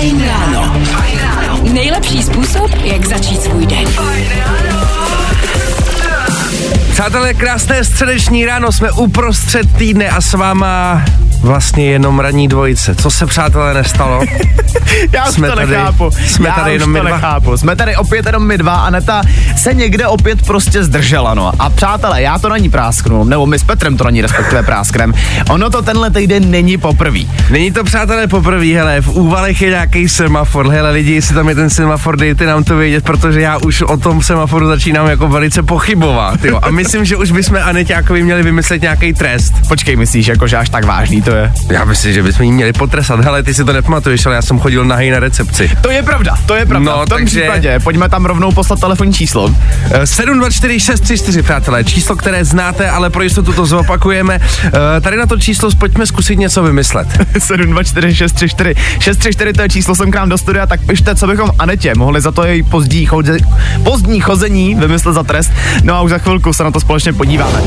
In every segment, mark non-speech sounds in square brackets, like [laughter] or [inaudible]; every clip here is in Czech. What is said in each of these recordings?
Fajn ráno. Nejlepší způsob, jak začít svůj den. Přátelé, krásné středeční ráno, jsme uprostřed týdne a s váma vlastně jenom ranní dvojice. Co se, přátelé, nestalo? [laughs] Já Jsme to tady- nechápu. jsme Já tady jenom to my dva. nechápu. Jsme tady opět jenom my dva. Aneta se někde opět prostě zdržela, no. A přátelé, já to na ní prásknu, nebo my s Petrem to na ní respektive prásknem. Ono to tenhle týden není poprvý. Není to, přátelé, poprvé, hele, v úvalech je nějaký semafor, hele, lidi, jestli tam je ten semafor, dejte nám to vědět, protože já už o tom semaforu začínám jako velice pochybovat, jo. A myslím, že už bychom Aneťákovi měli vymyslet nějaký trest. Počkej, myslíš, jako, že až tak vážný to je? Já myslím, že bychom jí měli potresat. Hele, ty si to nepamatuješ, ale já jsem chodil nahej na recepci. To je pravda, to je pravda. No, v tom takže- případě pojďme tam rovnou poslat telefonní číslo. Eh, 724 přátelé, číslo, které znáte, ale pro jistotu to zopakujeme. Eh, Tady na to číslo pojďme zkusit něco vymyslet. 724 634 634 to je číslo sem k nám do studia, tak pište, co bychom Anetě mohli za to její pozdní, chodze, pozdní chození vymyslet za trest. No a už za chvilku se na to společně podíváme.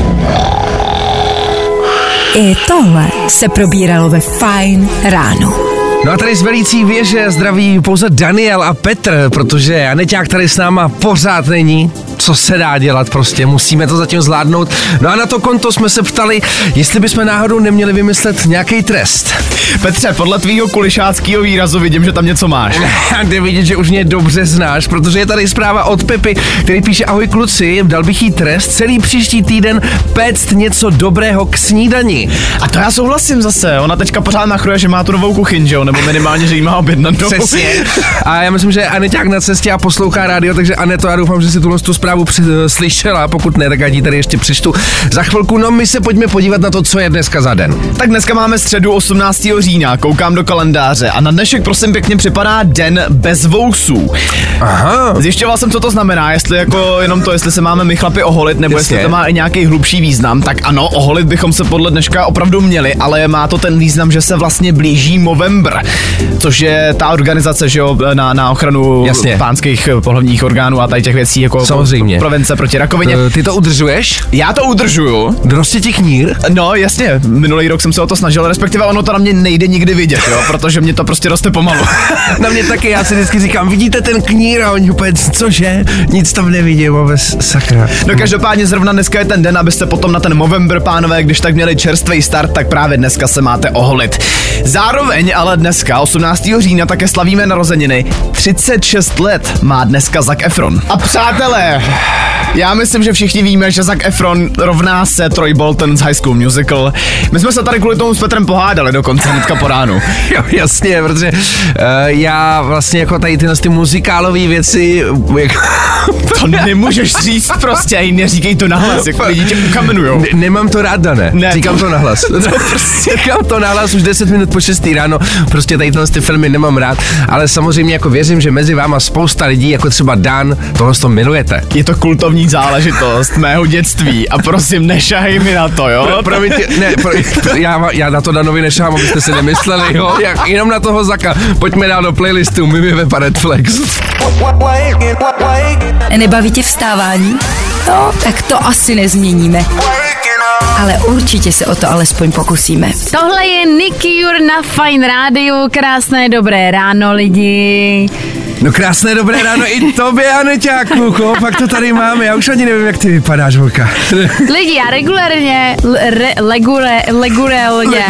I tohle se probíralo ve Fajn ráno. No a tady z velicí věže zdraví pouze Daniel a Petr, protože Aneťák tady s náma pořád není. Co se dá dělat prostě, musíme to zatím zvládnout. No a na to konto jsme se ptali, jestli bychom náhodou neměli vymyslet nějaký trest. Petře, podle tvýho kulišáckého výrazu vidím, že tam něco máš. Jde vidět, že už mě dobře znáš, protože je tady zpráva od Pepy, který píše Ahoj kluci, dal bych jí trest celý příští týden péct něco dobrého k snídani. A to já souhlasím zase, ona teďka pořád nachruje, že má tu novou kuchyň, že jo, nebo minimálně, že jí má objednanou. Přesně. A já myslím, že Aneťák na cestě a poslouchá rádio, takže Aneto, já doufám, že si tuhle tu zprávu při, slyšela, pokud ne, tak já ti tady ještě přečtu. Za chvilku, no my se pojďme podívat na to, co je dneska za den. Tak dneska máme středu 18. října, koukám do kalendáře a na dnešek prosím pěkně připadá den bez vousů. Aha. Zjišťoval jsem, co to znamená, jestli jako jenom to, jestli se máme my chlapi oholit, nebo Jasně. jestli to má i nějaký hlubší význam, tak ano, oholit bychom se podle dneška opravdu měli, ale má to ten význam, že se vlastně blíží Movember, což je ta organizace, že jo, na, na ochranu Jasně. pánských eh, pohlavních orgánů a tady těch věcí, jako Samozřejmě. provence proti rakovině. Eh, Ty to udržuješ? Já to udržuju, Roste ti knír? No jasně, minulý rok jsem se o to snažil, respektive ono to na mě nejde nikdy vidět, jo, protože mě to prostě roste pomalu. [laughs] Na mě taky, já si vždycky říkám, vidíte ten knír a oni úplně, cože? Nic tam nevidím, vůbec sakra. No každopádně zrovna dneska je ten den, abyste potom na ten Movember, pánové, když tak měli čerstvý start, tak právě dneska se máte oholit. Zároveň ale dneska, 18. října, také slavíme narozeniny. 36 let má dneska Zac Efron. A přátelé, já myslím, že všichni víme, že Zac Efron rovná se Troy Bolton z High School Musical. My jsme se tady kvůli tomu s Petrem pohádali dokonce hnedka po ránu. [laughs] Jo, jasně, protože uh, já vlastně jako tady tyhle ty muzikálové věci, jako, To nemůžeš říct prostě, ej, neříkej to nahlas, jak lidi tě ukamenujou. ne, nemám to rád, Dané. Ne, Říkám to- to nahlas. Říkám to nahlas už 10 minut po 6 ráno, prostě tady ty filmy nemám rád, ale samozřejmě jako věřím, že mezi váma spousta lidí, jako třeba Dan, tohle to milujete. Je to kultovní záležitost mého dětství a prosím, nešahej mi na to, jo? Pro, promiňte, ne, pro, já, já na to Danovi nešám, abyste si nemysleli, jo, jak, jenom na toho Zaka. Pojďme dál do playlistu Mimi Vepa Netflix. Nebaví tě vstávání? No, tak to asi nezměníme. Ale určitě se o to alespoň pokusíme. Tohle je Nicky Jur na Fine Radio. Krásné dobré ráno, lidi. No krásné dobré ráno i tobě, Aneťáku, ko, pak to tady máme, já už ani nevím, jak ty vypadáš, Volka. Lidi, já regulérně, re, legure, legurelně,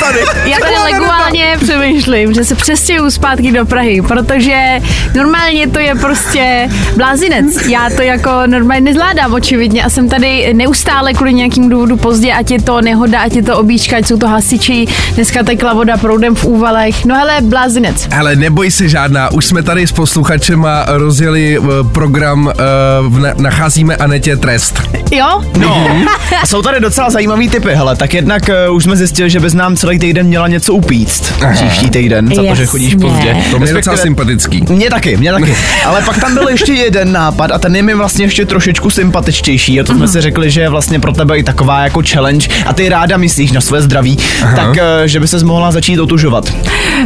tady. já tady legálně přemýšlím, že se přestěhuju zpátky do Prahy, protože normálně to je prostě blázinec. Já to jako normálně nezvládám očividně a jsem tady neustále kvůli nějakým důvodu pozdě, ať je to nehoda, ať je to obíčka, ať jsou to hasiči, dneska tekla voda proudem v úvalech, no hele, blázinec. Ale neboj se žádná, už jsme tady s posluchačema rozjeli eh, program uh, v, Nacházíme Anetě trest. Jo? No, [laughs] a jsou tady docela zajímavý typy, hele, tak jednak uh, už jsme zjistili, že bys nám celý týden měla něco upíct. Příští týden, za to, že chodíš pozdě. To mě je docela sympatický. Mně taky, mně taky. [laughs] Ale pak tam byl ještě jeden nápad a ten je mi vlastně ještě trošičku sympatičtější a to jsme si řekli, že je vlastně pro tebe i taková jako challenge a ty ráda myslíš na své zdraví, tak eh, že by se mohla začít otužovat.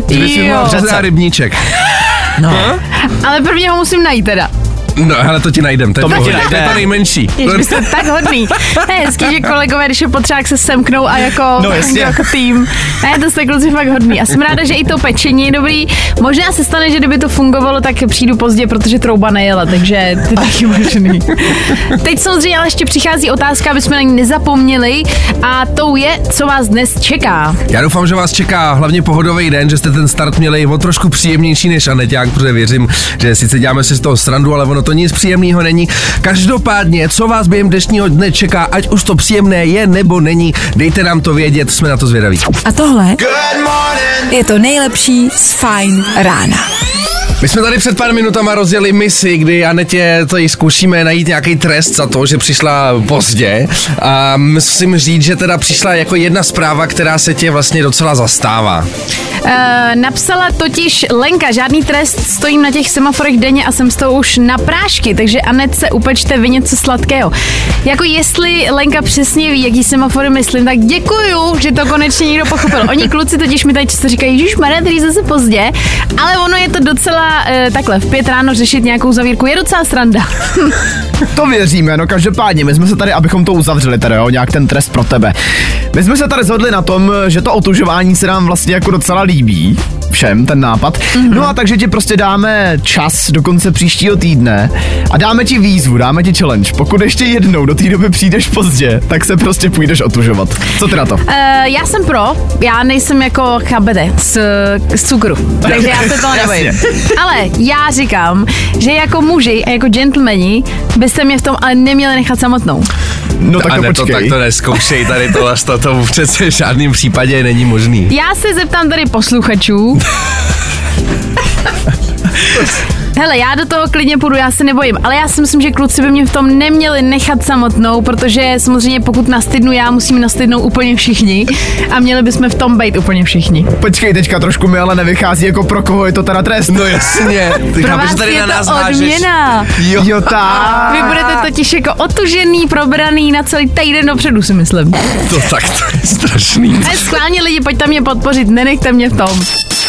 Že by si Jo. mohla rybníček. No. Ale prvně ho musím najít teda. No, ale to ti najdem, to, To je to, je to nejmenší. Jež vy jste [laughs] tak hodný. To je hezký, že kolegové, když je potřeba, jak se semknou a jako, No, jako tým. Ne, to jste kluci fakt hodný. A jsem ráda, že i to pečení je dobrý. Možná se stane, že kdyby to fungovalo, tak přijdu pozdě, protože trouba nejela, takže to je taky možný. Teď samozřejmě ale ještě přichází otázka, aby jsme na ní nezapomněli a tou je, co vás dnes čeká. Já doufám, že vás čeká hlavně pohodový den, že jste ten start měli o trošku příjemnější než Aneťák, protože věřím, že sice děláme si z toho srandu, ale ono to nic příjemného není. Každopádně, co vás během dnešního dne čeká, ať už to příjemné je nebo není, dejte nám to vědět, jsme na to zvědaví. A tohle je to nejlepší z Fine rána. My jsme tady před pár minutama rozjeli misi, kdy Anetě tady zkoušíme najít nějaký trest za to, že přišla pozdě. A musím říct, že teda přišla jako jedna zpráva, která se tě vlastně docela zastává. Uh, napsala totiž Lenka, žádný trest, stojím na těch semaforech denně a jsem z toho už na prášky, takže Anetce upečte vy něco sladkého. Jako jestli Lenka přesně ví, jaký semafory myslím, tak děkuju, že to konečně někdo pochopil. Oni kluci totiž mi tady často říkají, Ježíš Maria, tady zase pozdě, ale ono je to docela uh, takhle, v pět ráno řešit nějakou zavírku je docela sranda. [laughs] To věříme, no každopádně, my jsme se tady, abychom to uzavřeli teda, jo, nějak ten trest pro tebe. My jsme se tady zhodli na tom, že to otužování se nám vlastně jako docela líbí, všem ten nápad. Mm-hmm. No a takže ti prostě dáme čas do konce příštího týdne a dáme ti výzvu, dáme ti challenge. Pokud ještě jednou do té doby přijdeš pozdě, tak se prostě půjdeš otužovat. Co ty na to? Uh, já jsem pro, já nejsem jako chabede z, z cukru, takže já se toho [laughs] nebojím. Ale já říkám, že jako muži a jako gentlemani byste mě v tom ale neměli nechat samotnou. No tak a to ne, to tak to neskoušej, tady to, to, to přece v žádném případě není možný. Já se zeptám tady posluchačů. [laughs] Hele, já do toho klidně půjdu, já se nebojím, ale já si myslím, že kluci by mě v tom neměli nechat samotnou, protože samozřejmě pokud nastydnu já, musíme nastydnout úplně všichni a měli bychom v tom být úplně všichni. Počkej, teďka trošku mi ale nevychází, jako pro koho je to teda trest. No jasně, [laughs] ty Pro vás tady je na nás to hážeš. odměna. Jo. Jo, tak. Vy budete totiž jako otužený, probraný na celý týden dopředu, si myslím. To tak to je strašný. Ale schválně lidi, pojďte mě podpořit, nenechte mě v tom.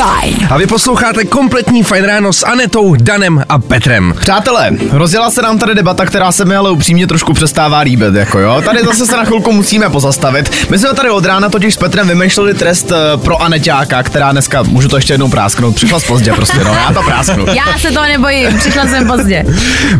Fajn. A vy posloucháte kompletní Fajn ráno s Anetou, Danem a Petrem. Přátelé, rozjela se nám tady debata, která se mi ale upřímně trošku přestává líbit, jako jo. Tady zase se na chvilku musíme pozastavit. My jsme tady od rána totiž s Petrem vymýšleli trest eh, pro Aneťáka, která dneska, můžu to ještě jednou prásknout, přišla z pozdě prostě, no, já to prásknu. Já se toho nebojím, přišla jsem pozdě.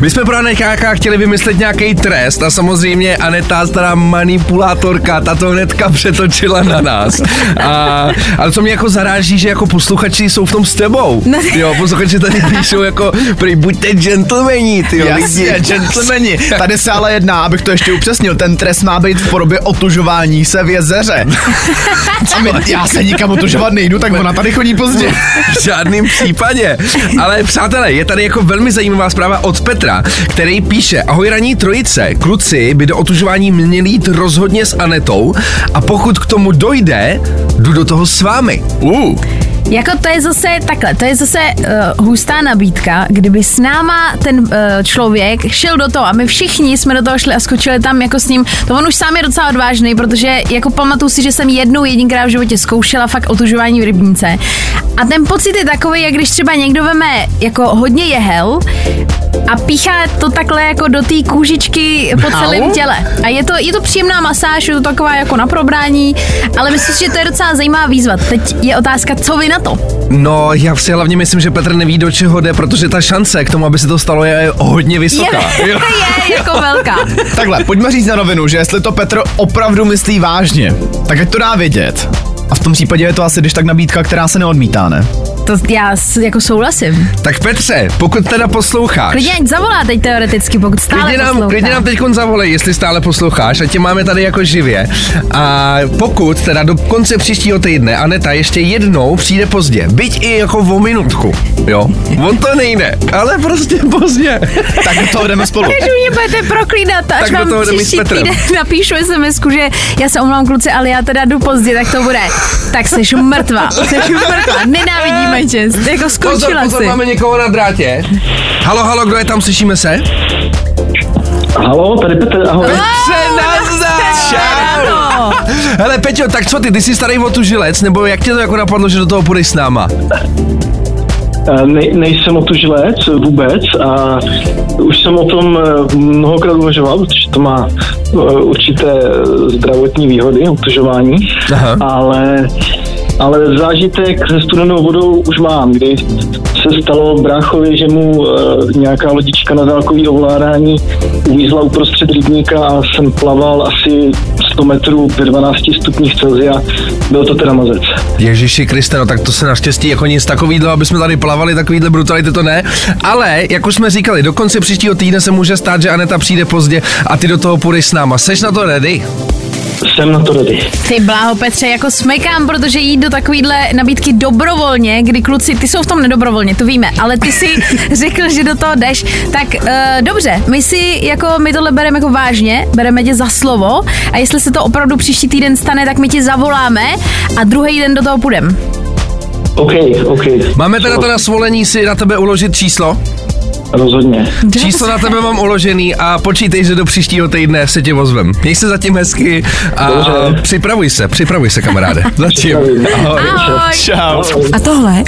My jsme pro Aneťáka chtěli vymyslet nějaký trest a samozřejmě Aneta, stará manipulátorka, ta to hnedka přetočila na nás. A, ale co mě jako zaráží, že jako posluchači jsou v tom s tebou. Jo, posluchači tady píšou jako, prý buďte gentlemani, ty jo, Jasně, lidi. gentlemani. [laughs] Tady se ale jedná, abych to ještě upřesnil, ten trest má být v podobě otužování se v jezeře. [laughs] A my, já se nikam otužovat nejdu, tak ona tady chodí pozdě. V žádném případě. Ale přátelé, je tady jako velmi zajímavá zpráva od Petra, který píše, ahoj raní trojice, kluci by do otužování měli jít rozhodně s Anetou a pokud k tomu dojde, jdu do toho s vámi. Uh. Jako to je zase takhle, to je zase uh, hustá nabídka, kdyby s náma ten uh, člověk šel do toho a my všichni jsme do toho šli a skočili tam jako s ním, to on už sám je docela odvážný, protože jako pamatuju si, že jsem jednou jedinkrát v životě zkoušela fakt otužování v rybníce a ten pocit je takový, jak když třeba někdo veme jako hodně jehel a píchá to takhle jako do té kůžičky po celém těle. A je to, je to příjemná masáž, je to taková jako na probrání, ale myslím si, že to je docela zajímavá výzva. Teď je otázka, co vy na to? No, já si hlavně myslím, že Petr neví, do čeho jde, protože ta šance k tomu, aby se to stalo, je hodně Je, vysoká. Jo. je jako velká. [laughs] Takhle, pojďme říct na rovinu, že jestli to Petr opravdu myslí vážně, tak ať to dá vědět. A v tom případě je to asi když tak nabídka, která se neodmítá, ne? To já jako souhlasím. Tak Petře, pokud teda posloucháš, Klidně ať zavolá teď teoreticky, pokud stále Klidně nám, poslouchá. klidně nám teď zavolej, jestli stále posloucháš a tě máme tady jako živě. A pokud teda do konce příštího týdne Aneta ještě jednou přijde pozdě, byť i jako o minutku, jo, on to nejde, ale prostě pozdě. [laughs] Tak do toho jdeme spolu. Když mě budete proklínat, až Tak vám toho příští týden [laughs] napíšu sms že já se omlám kluci, ale já teda jdu pozdě, tak to bude. Tak jsi mrtvá, jsi mrtvá, nenávidíme tě, jako Pozor, skončila pozor, si. máme někoho na drátě. Halo, halo, kdo je tam, slyšíme se? Halo, tady Petr, ahoj. Petře, nazdar! Hele Peťo, tak co ty, ty jsi starý otužilec, nebo jak tě to jako napadlo, že do toho půjdeš s náma? Eh, Ne, nejsem otužilec vůbec a už jsem o tom eh, mnohokrát uvažoval, protože to má eh, určité zdravotní výhody, otužování, Aha. ale, ale zážitek se studenou vodou už mám, kdy se stalo bráchovi, že mu eh, nějaká lodička na dálkový ovládání uvízla uprostřed rybníka a jsem plaval asi 100 metrů ve 12 stupních Celsia. Byl to teda mazec. Ježíši Kriste, no tak to se naštěstí jako nic takovýhle, aby jsme tady plavali, takovýhle brutality to ne. Ale, jak už jsme říkali, do konce příštího týdne se může stát, že Aneta přijde pozdě a ty do toho půjdeš s náma. Seš na to ready? Jsem na to ready. Ty bláho Petře, jako smekám, protože jít do takovýhle nabídky dobrovolně, kdy kluci, ty jsou v tom nedobrovolně, to víme, ale ty si [laughs] řekl, že do toho jdeš, tak uh, dobře, my si jako, my tohle bereme jako vážně, bereme tě za slovo a jestli se to opravdu příští týden stane, tak my ti zavoláme a druhý den do toho půjdem. OK, OK. Máme teda to na svolení si na tebe uložit číslo? Rozhodně. Číslo na tebe mám uložený a počítej, že do příštího týdne se tě ozvem. Měj se zatím hezky a Dobře. připravuj se, připravuj se kamaráde. [laughs] Zatím. Ahoj. Ahoj. Čau. A tohle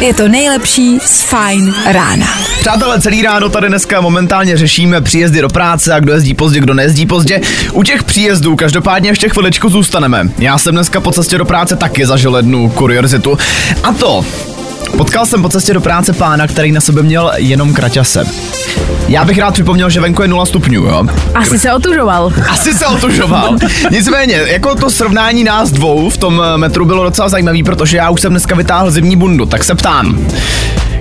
je to nejlepší z Fine rána. Přátelé, celý ráno tady dneska momentálně řešíme příjezdy do práce a kdo jezdí pozdě, kdo nejezdí pozdě. U těch příjezdů každopádně ještě chviličku zůstaneme. Já jsem dneska po cestě do práce taky zažil jednu kuriozitu. A to, Potkal jsem po cestě do práce pána, který na sebe měl jenom kraťase. Já bych rád připomněl, že venku je 0 stupňů, jo? Asi se otužoval. Asi se otužoval. [laughs] Nicméně, jako to srovnání nás dvou v tom metru bylo docela zajímavý, protože já už jsem dneska vytáhl zimní bundu, tak se ptám.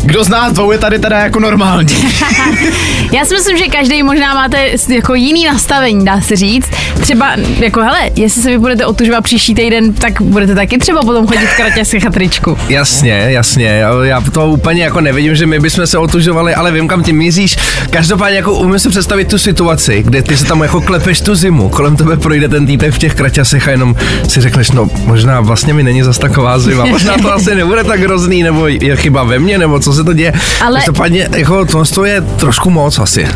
Kdo z nás dvou je tady teda jako normální? [laughs] Já si myslím, že každý možná máte jako jiný nastavení, dá se říct. Třeba, jako hele, jestli se vy budete otužovat příští týden, tak budete taky třeba potom chodit v kraťasech a tričku. Jasně, jasně. Já- Já to úplně jako nevidím, že my bychom se otužovali, ale vím, kam ty míříš. Každopádně jako umím si představit tu situaci, kde ty se tam jako klepeš tu zimu, kolem tebe projde ten týpek v těch kraťasech a jenom si řekneš, no možná vlastně mi není zas taková zima, možná to asi nebude tak hrozný, nebo je chyba ve mně, nebo co se to děje. Ale- Každopádně jako to je trošku moc asi.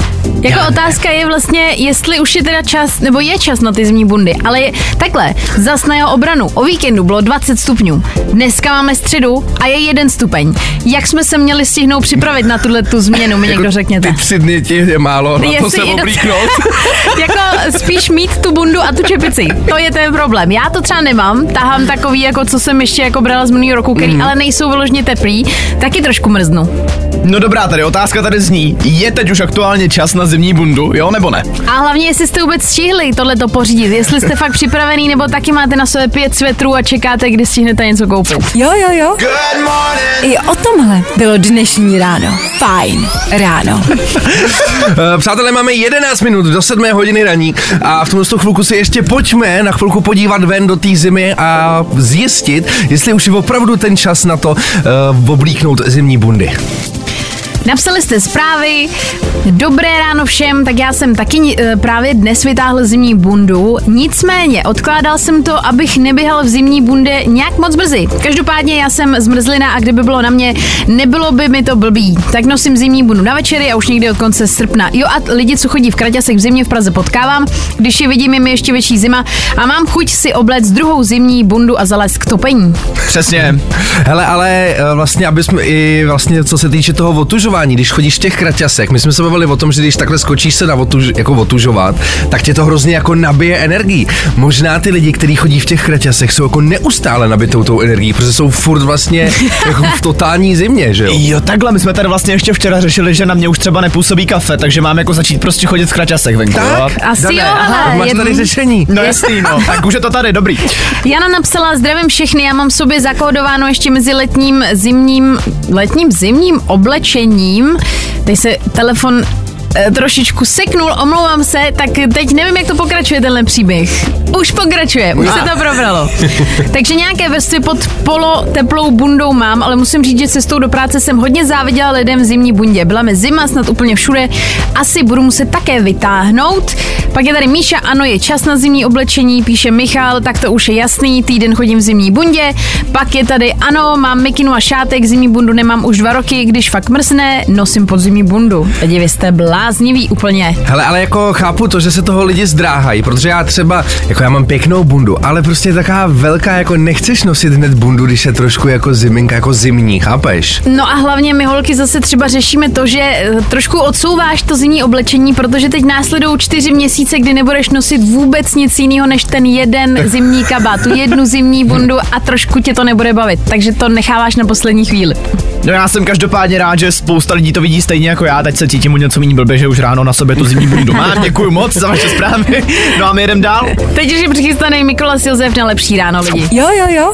Jako otázka je vlastně, jestli už je teda čas, nebo je čas na ty zimní bundy. Ale je, takhle, zas na jeho obranu. O víkendu bylo 20 stupňů. Dneska máme středu a je jeden stupeň. Jak jsme se měli stihnout připravit na tuhle tu změnu, mi někdo řekněte. Ty tři dny ti je málo na to se oblíknout. [laughs] jako spíš mít tu bundu a tu čepici. To je ten problém. Já to třeba nemám, tahám takový, jako co jsem ještě jako brala z minulého roku, který Mhm. ale nejsou vyloženě teplý, taky trošku No. No dobrá, tady otázka tady zní. Je teď už aktuálně čas na zimní bundu, jo nebo ne? A hlavně, jestli jste vůbec stihli tohle to pořídit, jestli jste fakt připravený, nebo taky máte na sobě pět svetrů a čekáte, kdy stihnete něco koupit. Jo, jo, jo. I o tomhle bylo dnešní ráno. Fajn ráno. Eh, Přátelé, máme 11 minut do 7 hodiny raní a v tomto chvilku si ještě pojďme na chvilku podívat ven do té zimy a zjistit, jestli už je opravdu ten čas na to uh, oblíknout zimní bundy. Napsali jste zprávy, dobré ráno všem, tak já jsem taky e, právě dnes vytáhl zimní bundu, nicméně odkládal jsem to, abych neběhal v zimní bundě nějak moc brzy. Každopádně já jsem zmrzlina a kdyby bylo na mě, nebylo by mi to blbý. Tak nosím zimní bundu na večery a už někdy od konce srpna. Jo a lidi, co chodí v kraťasech v zimě v Praze potkávám, když je vidím, je mi ještě větší zima a mám chuť si obléct druhou zimní bundu a zalézt k topení. Přesně. Hele, ale eh, vlastně, aby jsme i vlastně, co se týče toho otužování, když chodíš v těch kraťasech, my jsme se bavili o tom, že když takhle skočíš se na otuž, jako otužovat, tak tě to hrozně jako nabije energii. Možná ty lidi, kteří chodí v těch kraťasech, jsou jako neustále nabitou tou energií, protože jsou furt vlastně [laughs] jako v totální zimě, že jo? Jo, takhle, my jsme tady vlastně ještě včera řešili, že na mě už třeba nepůsobí kafe, takže mám jako začít prostě chodit v kraťasech venku. jo? Tak, Asi Dané, jo, aha, hele, máš je- tady řešení. [laughs] No jasný, no. Tak už je to tady, dobrý. Jana napsala, zdravím všechny, já mám v sobě zakódováno ještě mezi letním, zimním, letním, zimním oblečením. Teď se telefon trošičku seknul, omlouvám se, tak teď nevím, jak to pokračuje tenhle příběh. Už pokračuje, už se to probralo. [laughs] Takže nějaké vrstvy pod polo teplou bundou mám, ale musím říct, že cestou do práce jsem hodně záviděla lidem v zimní bundě. Byla mi zima snad úplně všude, asi budu muset také vytáhnout. Pak je tady Míša, ano, je čas na zimní oblečení, píše Michal, tak to už je jasný, týden chodím v zimní bundě. Pak je tady, ano, mám mikinu a šátek, zimní bundu nemám už dva roky, když fakt mrzne, nosím pod zimní bundu. Lidi, vy jste blá bláznivý úplně. Hele, ale jako chápu to, že se toho lidi zdráhají, protože já třeba, jako já mám pěknou bundu, ale prostě je taková velká, jako nechceš nosit hned bundu, když je trošku jako ziminka, jako zimní, chápeš? No a hlavně my holky zase třeba řešíme to, že eh, trošku odsouváš to zimní oblečení, protože teď následují čtyři měsíce, kdy nebudeš nosit vůbec nic jiného než ten jeden [laughs] zimní kabát, tu jednu zimní bundu a trošku tě to nebude bavit. Takže to necháváš na poslední chvíli. No já jsem každopádně rád, že spousta lidí to vidí stejně jako já, teď se cítím u něco méně blbě, že už ráno na sobě tu zimní bundu mám. [laughs] Děkuji moc za vaše zprávy. No a my jdem dál. Teď už je přichystaný Mikolas Josef na lepší ráno lidi. Jo, jo, jo.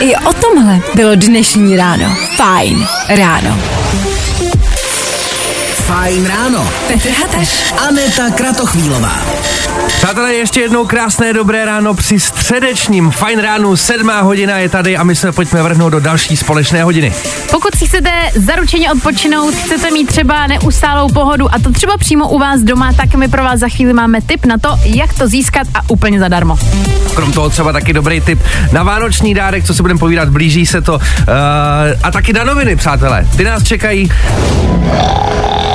I o tomhle bylo dnešní ráno. Fajn ráno. Fajn ráno. Petr Hateš. Aneta Kratochvílová. Přátelé, ještě jednou krásné dobré ráno při středečním fajn ránu, sedmá hodina je tady a my se pojďme vrhnout do další společné hodiny. Pokud si chcete zaručeně odpočinout, chcete mít třeba neustálou pohodu a to třeba přímo u vás doma, tak my pro vás za chvíli máme tip na to, jak to získat a úplně zadarmo. Krom toho třeba taky dobrý tip na vánoční dárek, co si budeme povídat, blíží se to. Uh, a taky na noviny, přátelé. Ty nás čekají.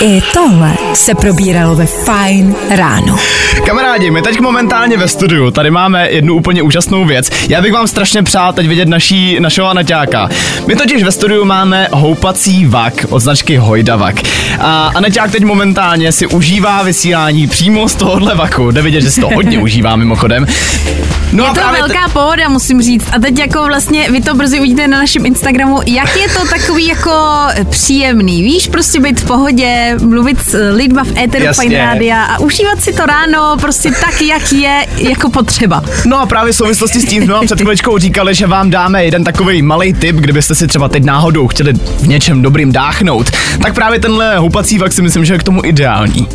I tohle se probíralo ve Fajn ráno. Kamarádi, my teď momentálně ve studiu, tady máme jednu úplně úžasnou věc. Já bych vám strašně přál teď vidět naší, našeho Anaťáka. My totiž ve studiu máme houpací vak od značky Hojdavak. A Anaťák teď momentálně si užívá vysílání přímo z tohohle vaku. Jde vidět, že si to hodně [laughs] užívá mimochodem. No Je to velká pohoda, musím říct. A teď jako vlastně vy to brzy uvidíte na našem Instagramu, jak je to takový jako příjemný. Víš, prostě být v pohodě, mluvit s lidma v éteru Jasně. Fine Rádia a užívat si to ráno prostě tak, jak je jako potřeba. No a právě v souvislosti s tím jsme vám před chviličkou říkali, že vám dáme jeden takový malý tip, kdybyste si třeba teď náhodou chtěli v něčem dobrým dáchnout. Tak právě tenhle houpací vak si myslím, že je k tomu ideální.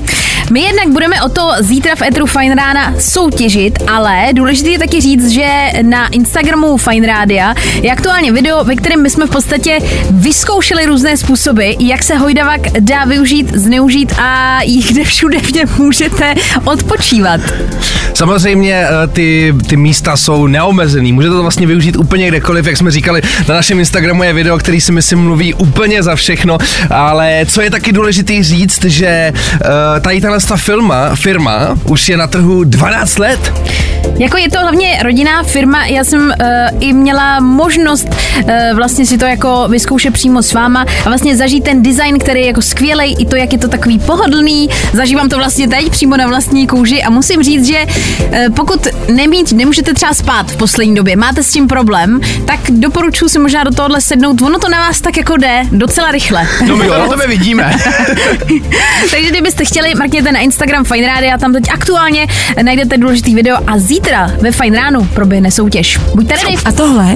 My jednak budeme o to zítra v Etru Fine Rána soutěžit, ale důležité je taky říct, že na Instagramu Fine Rádia je aktuálně video, ve kterém my jsme v podstatě vyzkoušeli různé způsoby, jak se hojdavak dá využít, zneužít a kde všude v něm můžete odpočívat. Samozřejmě eh, ty, ty místa jsou neomezený, můžete to vlastně využít úplně kdekoliv, jak jsme říkali, na našem Instagramu je video, který si myslím mluví úplně za všechno, ale co je taky důležitý říct, že uh, tady tahle ta firma, firma už je na trhu 12 let. Jako je to hlavně rodinná firma, já jsem uh, i měla možnost uh, vlastně si to jako vyzkoušet přímo s váma a vlastně zažít ten design, který je jako skvělý, i to, jak je to takový pohodlný, zažívám to vlastně teď přímo na vlastní kůži a musím říct, že uh, pokud nemít, nemůžete třeba spát v poslední době, máte s tím problém, tak doporučuji si možná do tohohle sednout, ono to na vás tak jako jde docela rychle. No my [laughs] to na tebe vidíme. [laughs] Takže kdybyste chtěli, mrkněte na Instagram Fine Radio, tam teď aktuálně najdete důležitý video a zítra ve Fine Ránu proběhne soutěž. Buďte ready. A tohle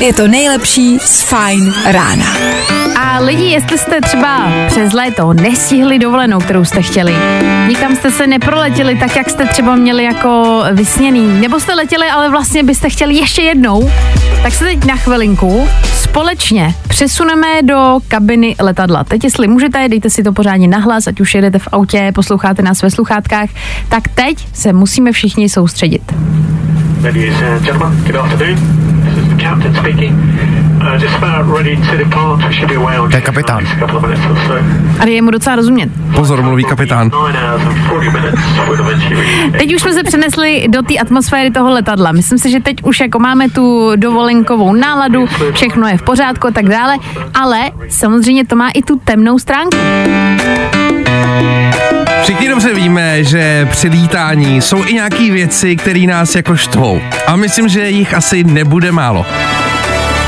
je to nejlepší z Fajn rána. A lidi, jestli jste třeba přes léto nestihli dovolenou, kterou jste chtěli, nikam jste se neproletěli tak, jak jste třeba měli jako vysněný, nebo jste letěli, ale vlastně byste chtěli ještě jednou, tak se teď na chvilinku společně přesuneme do kabiny letadla. Teď, jestli můžete, dejte si to pořádně nahlas, ať už jedete v autě, posloucháte nás ve sluchátkách, tak teď se musíme všichni soustředit. Ladies and gentlemen, good afternoon. Uh, ready to je kapitán. A je mu docela rozumět. Pozor, mluví kapitán. Nine hours and 40 minutes. We'll eventually reach Teď už jsme se přenesli do té atmosféry toho letadla. Myslím si, že teď už jako máme tu dovolenkovou náladu, všechno je v pořádku a tak dále, ale samozřejmě to má i tu temnou stránku. Všichni dobře víme, že při lítání jsou i nějaký věci, které nás jako štvou. A myslím, že jich asi nebude málo.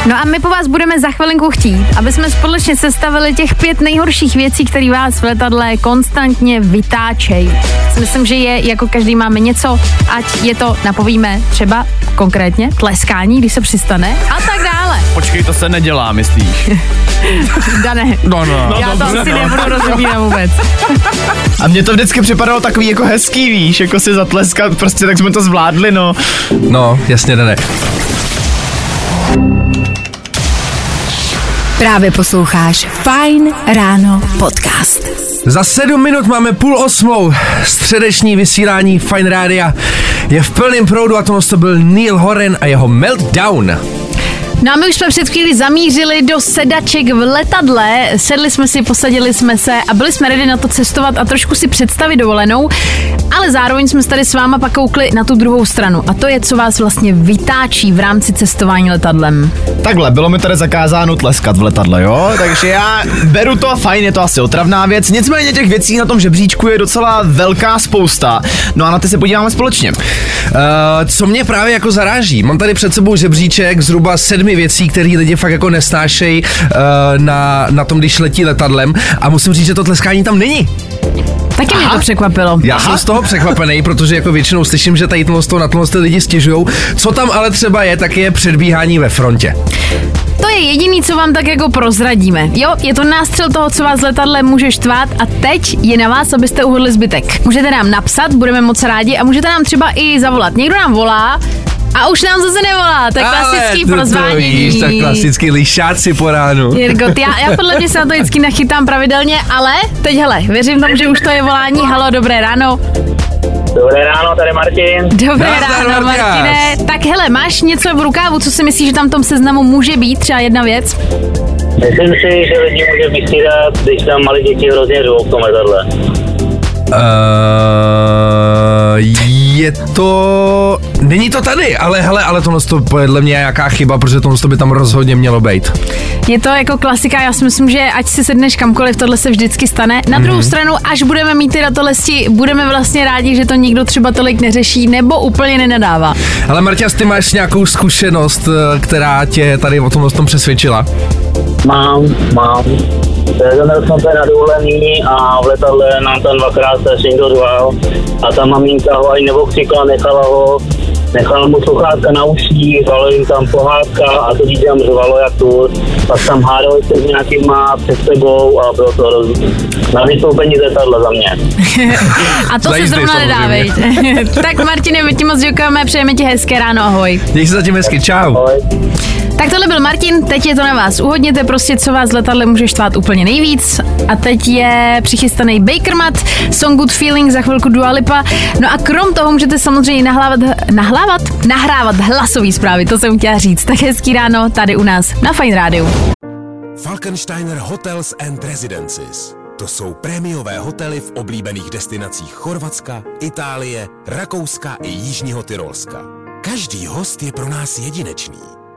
No a my po vás budeme za chvilinku chtít, aby jsme společně sestavili těch pět nejhorších věcí, které vás v letadle konstantně vytáčejí. Myslím, že je, jako každý máme něco, ať je to, napovíme, třeba konkrétně tleskání, když se přistane a tak dále. Počkej, to se nedělá, myslíš? [laughs] Dané, No, no. já to asi nebudu rozumít vůbec. [laughs] A mně to vždycky připadalo takový jako hezký, víš, jako si zatleskat, prostě tak jsme to zvládli, no. No, jasně, ne. Právě posloucháš Fajn ráno podcast. Za sedm minut máme půl osmou. Středeční vysílání Fine Rádia je v plném proudu a to byl Neil Horan a jeho Meltdown. No a my už jsme před chvíli zamířili do sedaček v letadle, sedli jsme si, posadili jsme se a byli jsme ready na to cestovat a trošku si představit dovolenou, ale zároveň jsme tady s váma pak koukli na tu druhou stranu a to je, co vás vlastně vytáčí v rámci cestování letadlem. Takhle, bylo mi tady zakázáno tleskat v letadle, jo? Takže já beru to a fajn, je to asi otravná věc. Nicméně těch věcí na tom žebříčku je docela velká spousta. No a na ty se podíváme společně. Uh, co mě právě jako zaráží, mám tady před sebou žebříček zhruba sedmi věcí, které lidi fakt jako nesnášejí uh, na, na tom, když letí letadlem a musím říct, že to tleskání tam není. Taky mě to překvapilo. Já jsem z toho překvapený, protože jako většinou slyším, že tady tohle na tohle lidi stěžují. Co tam ale třeba je, tak je předbíhání ve frontě. To je jediný, co vám tak jako prozradíme. Jo, je to nástřel toho, co vás letadle může štvát a teď je na vás, abyste uhodli zbytek. Můžete nám napsat, budeme moc rádi a můžete nám třeba i zavolat. Někdo nám volá, a už nám zase nevolá, to je klasický Ale víš, tak klasický lišáci po ránu. Jirko, ty- já, já [laughs] podle mě se na to vždycky nachytám pravidelně, ale teď hele, věřím tomu, že už to je volání. Halo, dobré ráno. Dobré ráno, tady Martin. Dobré Nazdar, ráno, Martináš. Martine. Tak hele, máš něco v rukávu, co si myslíš, že tam v tom seznamu může být? Třeba jedna věc? Myslím si, že lidi může vystřídat, když tam malí děti hrozně řvou v tom letadle. Uh, je to... Není to tady, ale hele, ale tohle to podle mě je nějaká chyba, protože tohle to by tam rozhodně mělo být. Je to jako klasika, já si myslím, že ať si sedneš kamkoliv, tohle se vždycky stane. Na druhou Mhm. stranu, až budeme mít ty datolesti, budeme vlastně rádi, že to nikdo třeba tolik neřeší nebo úplně nenadává. Ale Marťas, ty máš nějakou zkušenost, eh, která tě tady o tomhle tom přesvědčila? Mám, mám. Byl jsem se na dovolení a v letadle nám tam dvakrát se někdo řval a ta maminka ho ani neokřikla, nechala ho, nechala mu sluchátka na uších, řvalo jim tam pohádka a to dítě tam řvalo jak tu. Pak tam hádali se s nějakýma před sebou a bylo to roz... na vystoupení z letadla za mě. [laughs] A to se zrovna nedávej. [laughs] tak Martine, my ti moc děkujeme, přejeme ti hezké ráno, ahoj. Měj se zatím hezky, čau. Ahoj. Tak tohle byl Martin, teď je to na vás. Uhodněte prostě, co vás letadle může štvát úplně nejvíc. A teď je přichystaný Bakermat, Song Good Feeling, za chvilku Dua Lipa. No a krom toho můžete samozřejmě nahlávat, nahlávat, nahrávat hlasové zprávy, to jsem chtěla říct. Tak hezký ráno tady u nás na Fine Rádiu. Falkensteiner Hotels and Residences. To jsou prémiové hotely v oblíbených destinacích Chorvatska, Itálie, Rakouska i Jižního Tyrolska. Každý host je pro nás jedinečný.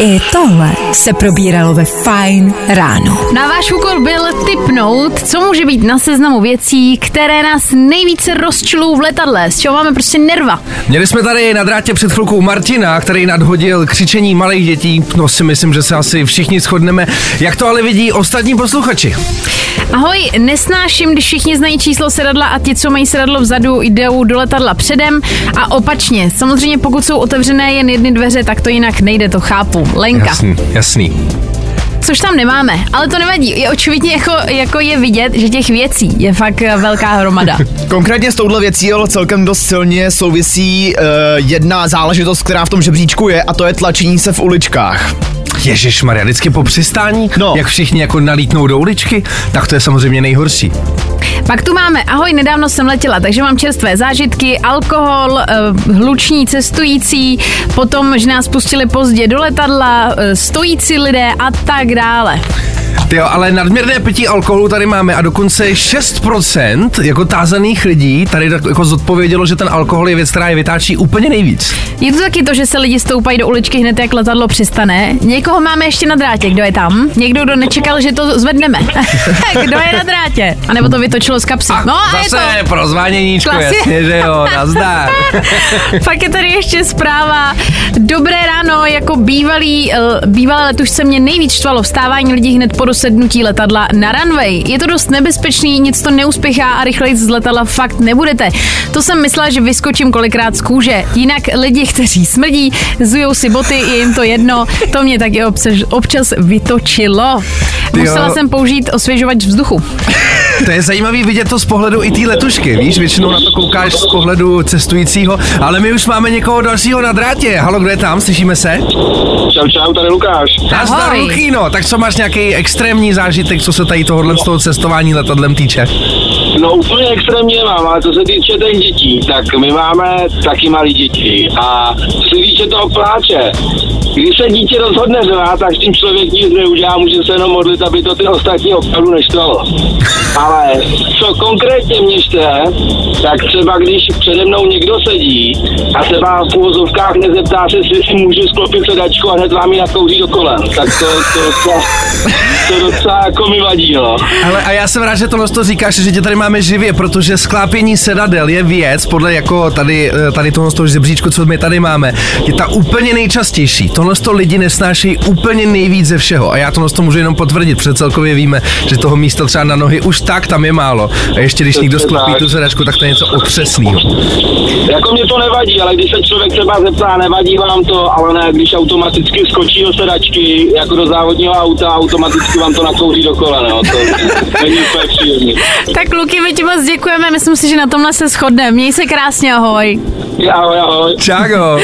I tohle se probíralo ve Fine ráno. Na váš úkol byl typnout, co může být na seznamu věcí, které nás nejvíce rozčilují v letadle, z čeho máme prostě nerva. Měli jsme tady na drátě před chvilkou Martina, který nadhodil křičení malých dětí. No si myslím, že se asi všichni shodneme. Jak to ale vidí ostatní posluchači? Ahoj, nesnáším, když všichni znají číslo sedadla a ti, co mají sedadlo vzadu, jdou do letadla předem a opačně. Samozřejmě pokud jsou otevřené jen jedny dveře, tak to jinak nejde, to chápu. Lenka. Jasný, jasný. Což tam nemáme, ale to nevadí. Je očividně jako, jako je vidět, že těch věcí je fakt eh, velká hromada. [laughs] Konkrétně s touhle věcí ale celkem dost silně souvisí uh, jedna záležitost, která v tom žebříčku je, a to je tlačení se v uličkách. Ježíš Maria, vždycky po přistání, No. jak všichni jako nalítnou do uličky, tak to je samozřejmě nejhorší. Pak tu máme, ahoj, nedávno jsem letěla, takže mám čerstvé zážitky, alkohol, eh, hluční cestující, potom, že nás pustili pozdě do letadla, eh, stojící lidé a tak dále. Ty jo, ale nadměrné pití alkoholu tady máme a dokonce 6% jako tázaných lidí tady tak jako zodpovědělo, že ten alkohol je věc, která je vytáčí úplně nejvíc. Je to taky to, že se lidi stoupají do uličky hned, jak letadlo přistane. Někoho máme ještě na drátě, kdo je tam? Někdo, kdo nečekal, že to zvedneme. [laughs] kdo je na drátě? A nebo to vytočilo z kapsy. No a je Zase to. pro zváněníčko, Klasi- jasně, že jo, [laughs] nazdar. Pak je tady ještě zpráva. Dobré ráno, jako bývalý, eh, bývalé letušce mě nejvíc štvalo vstávání lidí hned po dosednutí letadla na runway. Je to dost nebezpečný, nic to neuspěchá a rychleji z letadla fakt nebudete. To jsem myslela, že vyskočím kolikrát z kůže. Jinak lidi, kteří smrdí, zujou si boty, je jim to jedno. To mě taky občas, občas vytočilo. Ty jo. Musela jsem použít osvěžovač vzduchu. [laughs] To je zajímavý vidět to z pohledu i té letušky, víš, většinou na to koukáš z pohledu cestujícího, ale my už máme někoho dalšího na drátě. Halo, kdo je tam, slyšíme se? Čau, čau, tady Lukáš. Nazdar, Ahoj. Luchíno, tak co máš nějaký extrémní zážitek, co se tady tohohle z toho cestování letadlem týče? No úplně extrémně mám, ale co se týče těch dětí, tak my máme taky malé děti a co se týče toho pláče, když se dítě rozhodne řvát, tak s tím člověk nic neudělá, může se jenom modlit, aby to ty ostatní opravdu neštvalo. Ale co konkrétně mě štve, tak třeba když přede mnou někdo sedí a vám v uvozovkách nezeptá se, jestli si můžu sklopit sedačku a hned vám ji nakouří do kolen, tak to, to, docela, to docela jako mi vadí, no. Ale a já jsem rád, že tohle to říkáš, že tě tady máme živě, protože sklápění sedadel je věc, podle jako tady, eh, tady tohle z toho žebříčku, co my tady máme, je ta úplně nejčastější. Tohle to lidi nesnáší úplně nejvíc ze všeho. A já tohle to můžu jenom potvrdit, protože celkově víme, že toho místa třeba na nohy už tak tam je málo. A ještě když někdo sklopí tu sedačku, tak to je něco otřesného. Jako mě to nevadí, ale když se člověk třeba zeptá, nevadí vám to, ale ne, když automaticky skočí do sedačky, jako do závodního auta, automaticky vám to nakouří do kolen, no, to není úplně příjemný. [laughs] Tak Luky, my ti moc děkujeme, myslím si, že na tomhle se shodneme. Měj se krásně, ahoj. Ahoj, ahoj. Čágo.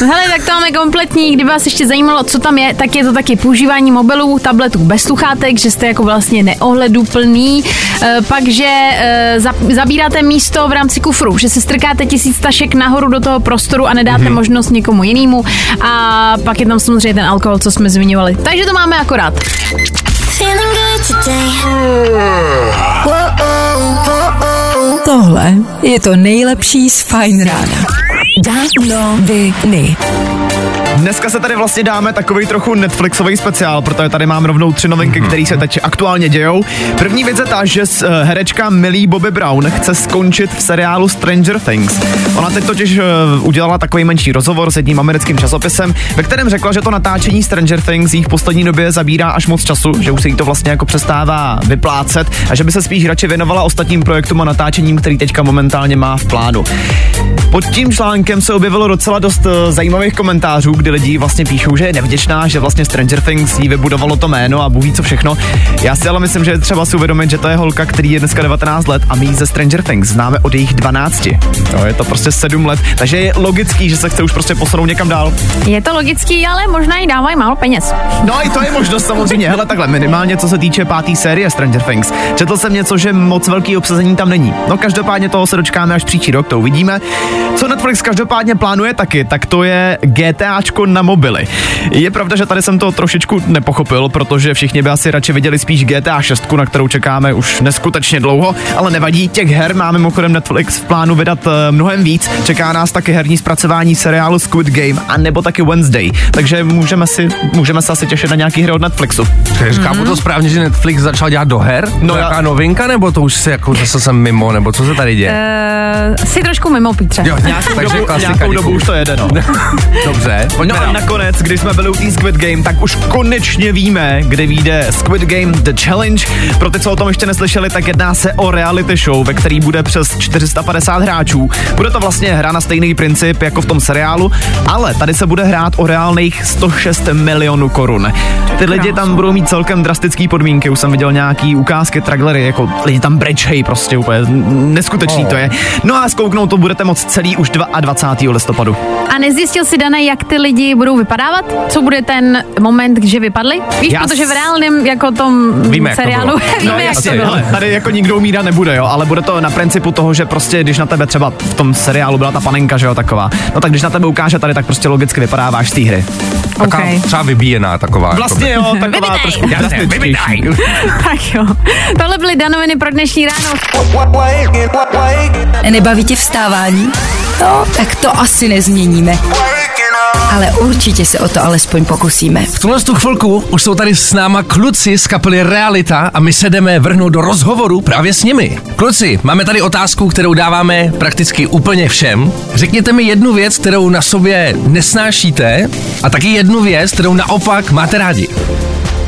No Hele, tak to máme kompletní. Kdyby vás ještě zajímalo, co tam je, tak je to taky používání mobilů, tabletů bez sluchátek, že jste jako vlastně neohleduplný. E, pak, že e, za, zabíráte místo v rámci kufru, že se strkáte tisíc tašek nahoru do toho prostoru a nedáte mm-hmm. možnost někomu jinému. A pak je tam samozřejmě ten alkohol, co jsme zmiňovali. Takže to máme akorát. Tohle je to nejlepší z Fine Rána. Danoviny. Dneska se tady vlastně dáme takový trochu Netflixový speciál, protože tady mám rovnou tři novinky, které se teď aktuálně dějou. První věc je ta, že eh, herečka Millie Bobby Brown chce skončit v seriálu Stranger Things. Ona teď totiž eh, udělala takový menší rozhovor s jedním americkým časopisem, ve kterém řekla, že to natáčení Stranger Things jí v poslední době zabírá až moc času, že už se jí to vlastně jako přestává vyplácet a že by se spíš radši věnovala ostatním projektům a natáčením, který teďka momentálně má v plánu. Pod tím článkem se objevilo docela dost uh, zajímavých komentářů, kdy lidi vlastně píšou, že je nevděčná, že vlastně Stranger Things jí vybudovalo to jméno a bůh ví co všechno. Já si ale myslím, že je třeba si uvědomit, že to je holka, který je dneska 19 let a my ji ze Stranger Things známe od jejich 12. No, je to prostě 7 let, takže je logický, že se chce už prostě posunout někam dál. Je to logický, ale možná jí dávají málo peněz. No i to je možnost samozřejmě. Hele, takhle minimálně co se týče páté série Stranger Things. Četl jsem něco, že moc velký obsazení tam není. No každopádně toho se dočkáme až příští rok, to uvidíme. Co Netflix každopádně plánuje taky, tak to je GTAčko na mobily. Je pravda, že tady jsem to trošičku nepochopil, protože všichni by asi radši viděli spíš GTA 6, na kterou čekáme už neskutečně dlouho, ale nevadí, těch her máme mimochodem Netflix v plánu vydat eh, mnohem víc. Čeká nás taky herní zpracování seriálu Squid Game a nebo taky Wednesday, takže můžeme, si, můžeme se asi těšit na nějaký hry od Netflixu. Takže chápu to správně, že Netflix začal dělat do her? No No já- jaká novinka, nebo to už se jako zase jsem mimo, nebo co se tady děje? Uh, si trošku mimo, Pítře. Jo, Nějakou, takže dobu, klasika, nějakou dobu už to jede, no. [laughs] Dobře, pojďme No a nakonec, když jsme byli u té Squid Game, tak už konečně víme, kde vyjde Squid Game The Challenge. Pro ty, co o tom ještě neslyšeli, tak jedná se o reality show, ve který bude přes 450 hráčů. Bude to vlastně hra na stejný princip jako v tom seriálu, ale tady se bude hrát o reálných 106 milionů korun. Ty lidi tam budou mít celkem drastické podmínky, už jsem viděl nějaký ukázky, trailery, jako lidi tam brečejí prostě úplně, neskutečný Oh. to je. No a zkouknout to budete moc celý už 22. listopadu. A nezjistil si, Dane, jak ty lidi budou vypadávat? Co bude ten moment, že vypadli? Víš, Já protože v reálném jako tom Víme, jak to seriálu bylo. [laughs] víme, No jak jasně, to bylo. hele, tady jako nikdo umírat nebude, jo, ale bude to na principu toho, že prostě, když na tebe třeba v tom seriálu byla ta panenka, že jo, taková, no tak když na tebe ukáže tady, tak prostě logicky vypadáváš z té hry. Taková Okay. třeba vybíjená taková. Vlastně jo, [laughs] taková trošku [laughs] tak jo. Tohle byly danoviny pro dnešní ráno. Nebaví tě vstávání? No, tak to asi nezměníme. Ale určitě se o to alespoň pokusíme. V tuhle tu chvilku už jsou tady s náma kluci z kapely Realita a my se jdeme vrhnout do rozhovoru právě s nimi. Kluci, máme tady otázku, kterou dáváme prakticky úplně všem. Řekněte mi jednu věc, kterou na sobě nesnášíte a taky jednu věc, kterou naopak máte rádi.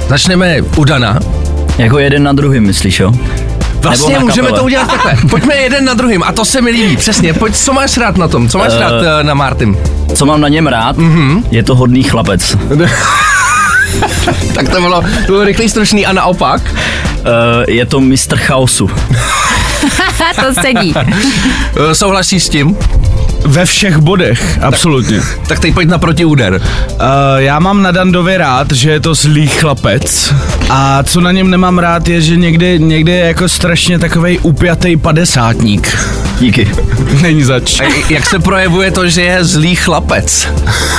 Začneme u Dana. Jako jeden na druhým, myslíš, jo? Vlastně můžeme to udělat takhle. [laughs] Pojďme jeden na druhým a to se mi líbí. Přesně, pojď, co máš rád na tom? Co máš Eh. rád eh, na Martin? Co mám na něm rád, Mhm. je to hodný chlapec. [laughs] tak to bylo, to bylo rychlý, stručný a naopak. Uh, je to mistr chaosu. [laughs] to sedí. Eh, Souhlasíš s tím? Ve všech bodech, absolutně. [laughs] Tak teď pojď na protiúder. Uh, já mám na Dandovi rád, že je to zlý chlapec a co na něm nemám rád je, že někdy, někdy je jako strašně takovej upjatý padesátník. Díky. Není zač. A jak se projevuje to, že je zlý chlapec?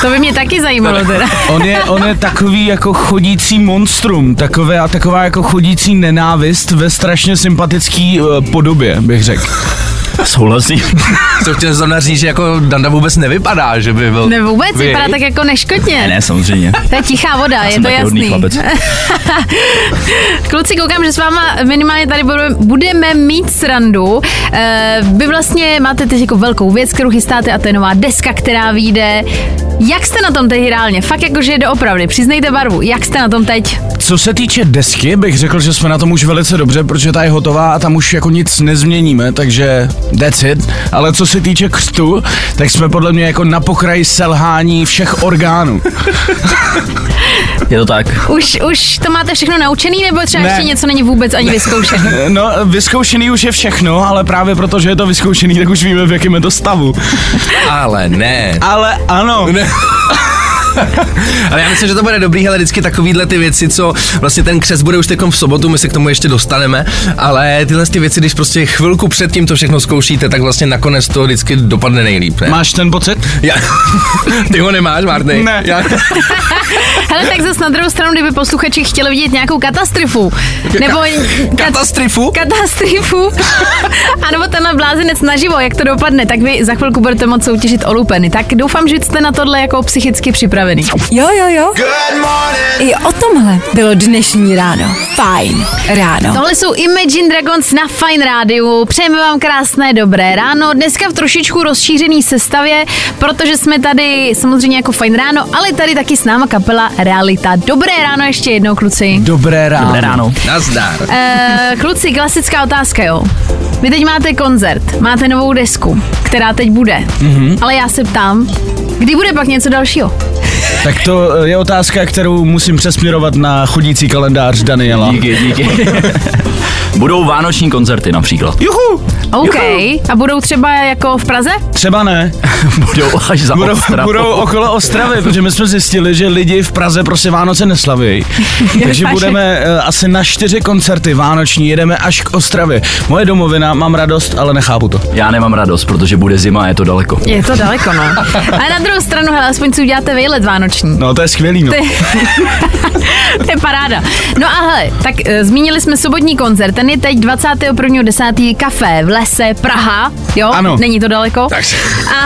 To by mě taky zajímalo teda. [laughs] On je, on je takový jako chodící monstrum, takové, taková jako chodící nenávist ve strašně sympatický uh, podobě, bych řekl. Souhlasím. [laughs] Co chtěl zrovna říct, že jako Danda vůbec nevypadá, že by byl... Ne vůbec, Vy? vypadá tak jako neškodně. Ne, ne, samozřejmě. To je tichá voda, je jsem to jasný. [laughs] Kluci, koukám, že s váma minimálně tady budeme, budeme mít srandu. E, vy vlastně máte teď jako velkou věc, kterou chystáte a to je nová deska, která vyjde. Jak jste na tom teď reálně? Fakt jakože doopravdy, přiznejte barvu. Jak jste na tom teď? Co se týče desky, bych řekl, že jsme na tom už velice dobře, protože ta je hotová a tam už jako nic nezměníme, takže that's it. Ale co se týče křtu, tak jsme podle mě jako na pokraji selhání všech orgánů. Je to tak. Už, už to máte všechno naučený, nebo třeba Ne. ještě něco není vůbec ani vyzkoušené? [laughs] No, vyzkoušený už je všechno, ale právě proto, že je to vyzkoušený, tak už víme, v jakém je to stavu. Ale ne. Ale ano. Ne. [laughs] [laughs] Ale já myslím, že to bude dobrý, ale vždycky takovýhle ty věci, co vlastně ten křes bude už teďkom v sobotu, my se k tomu ještě dostaneme, ale tyhle ty věci, když prostě chvilku předtím to všechno zkoušíte, tak vlastně nakonec to vždycky dopadne nejlíp. Ne? Máš ten pocit? Já, [laughs] ty ho nemáš, Marty? Ne. Já, [laughs] Hele, tak zase na druhou stranu, kdyby posluchači chtěli vidět nějakou katastrofu, nebo... Katastrofu? Katastrofu. A nebo tenhle blázinec naživo, jak to dopadne, tak vy za chvilku budete moct soutěžit o lupeny. Tak doufám, že jste na tohle jako psychicky připravený. Jo, jo, jo. I o tomhle bylo dnešní ráno. Fajn ráno. Tohle jsou Imagine Dragons na Fine Rádiu. Přejeme vám krásné dobré ráno. Dneska v trošičku rozšířený sestavě, protože jsme tady samozřejmě jako Fine Ráno, ale tady taky s náma kapela Realita. Dobré ráno ještě jednou, kluci. Dobré ráno. Dobré ráno. nazdar. Eh, kluci, klasická otázka, jo. Vy teď máte koncert, máte novou desku, která teď bude. Mm-hmm. Ale já se ptám, kdy bude pak něco dalšího? Tak to je otázka, kterou musím přesměrovat na chodící kalendář Daniela. Díky, díky. [laughs] Budou vánoční koncerty například. Juhu! OK. A budou třeba jako v Praze? Třeba ne. [laughs] Budou až za Budou, Ostravou. budou okolo Ostravy, protože my jsme zjistili, že lidi v Praze prostě Vánoce neslaví. [laughs] Takže budeme uh, asi na čtyři koncerty vánoční, jedeme až k Ostravě. Moje domovina, mám radost, ale nechápu to. Já nemám radost, protože bude zima a je to daleko. Je to daleko, no. Ale na druhou stranu, hele, aspoň si uděláte vejlet vánoční. No to je skvělý, no. to je [laughs] paráda. No a hele, tak e, zmínili jsme sobotní koncert, ten je teď 21.10. kafe v lese Praha, jo? Ano. Není to daleko? Tak. A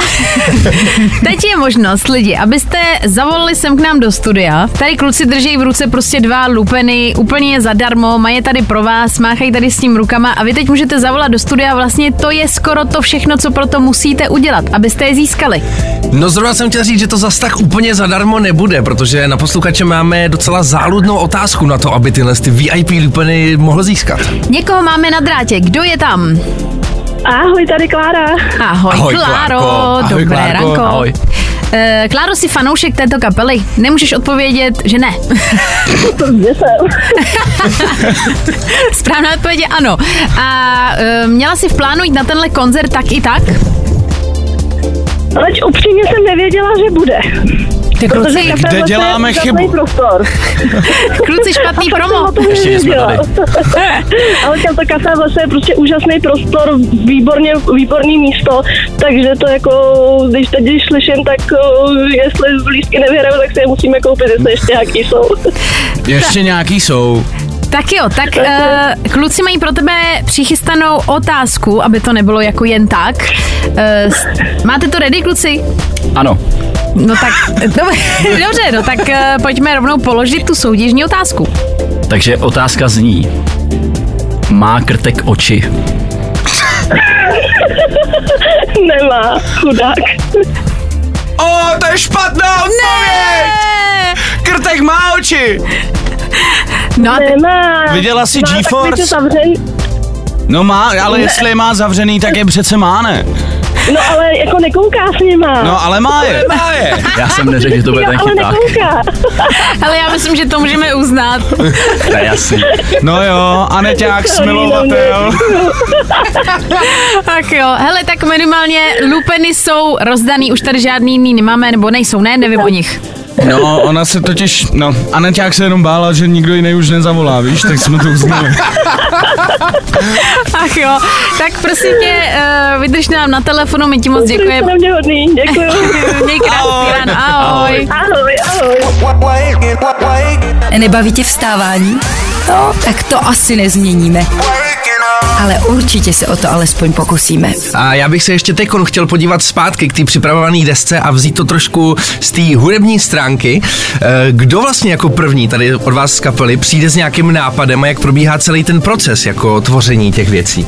[laughs] teď je možnost, lidi, abyste zavolali sem k nám do studia. Tady kluci drží v ruce prostě dva lupeny úplně zadarmo, mají je tady pro vás, máchají tady s tím rukama a vy teď můžete zavolat do studia. Vlastně to je skoro to všechno, co pro to musíte udělat, abyste je získali. No zrovna jsem chtěl říct, že to zas tak úplně zadarmo nebude, protože na posluchače máme docela záludnou otázku na to, aby tyhle ty VIP lupeny mohl získat. Někoho máme na drátě, kdo je tam? Ahoj, tady Klára. Ahoj, Ahoj, Kláro, Klárko. Ahoj, dobré Klárko. ranko. Ahoj. Eh, Kláro, jsi fanoušek této kapely? Nemůžeš odpovědět, že ne. [laughs] [laughs] Správná odpověď je ano. A eh, měla jsi v plánu jít na tenhle koncert tak i tak? Aleč upřímně jsem nevěděla, že bude. Ty Protože kluci, kde děláme je chybu? prostor. kluci [laughs] špatný promo. Ještě. [laughs] Ale to kafe vlastně je prostě úžasný prostor, výborně, výborný místo, takže to jako, když teď když slyším, tak jestli blízky nevyhraju, tak si je musíme koupit, jestli ještě nějaký jsou. [laughs] Ještě nějaký jsou. Tak jo, tak uh, kluci mají pro tebe přichystanou otázku, aby to nebylo jako jen tak. Uh, máte to ready, kluci? Ano. No tak, dobře, [laughs] dobře no tak uh, pojďme rovnou položit tu soutěžní otázku. Takže otázka zní. Má krtek oči? [laughs] Nemá, chudák. O, to je špatná odpověď! Krtek má oči! No a te- Nemá. Viděla jsi Má GeForce? ty No má, ale jestli je má zavřený, tak je přece má, ne? No ale jako nekouká s nima. No ale má je. Má je. Já jsem neřekl, že to bude Jo, ten ale chyták. nekouká. Ale já myslím, že to můžeme uznat. To je jasný. No jo, Aneťák, smilovatel. Tak jo, hele, tak minimálně lupeny jsou rozdaný, už tady žádný jiný nemáme, nebo nejsou, ne, nevím o nich. No, ona se totiž, no, Aneťák se jenom bála, že nikdo jiný už nezavolá, víš, tak jsme to uznali. [laughs] Ach jo, tak prosím tě, uh, vydrž nám na telefonu, my ti moc děkujeme. na mě hodný, děkuju. [laughs] Měj krásný ráno, ahoj. Ahoj, ahoj. Nebaví tě vstávání? No, tak to asi nezměníme. Ale určitě se o to alespoň pokusíme. A já bych se ještě teď chtěl podívat zpátky k té připravované desce a vzít to trošku z té hudební stránky. Eh, Kdo vlastně jako první tady od vás z kapely přijde s nějakým nápadem a jak probíhá celý ten proces jako tvoření těch věcí?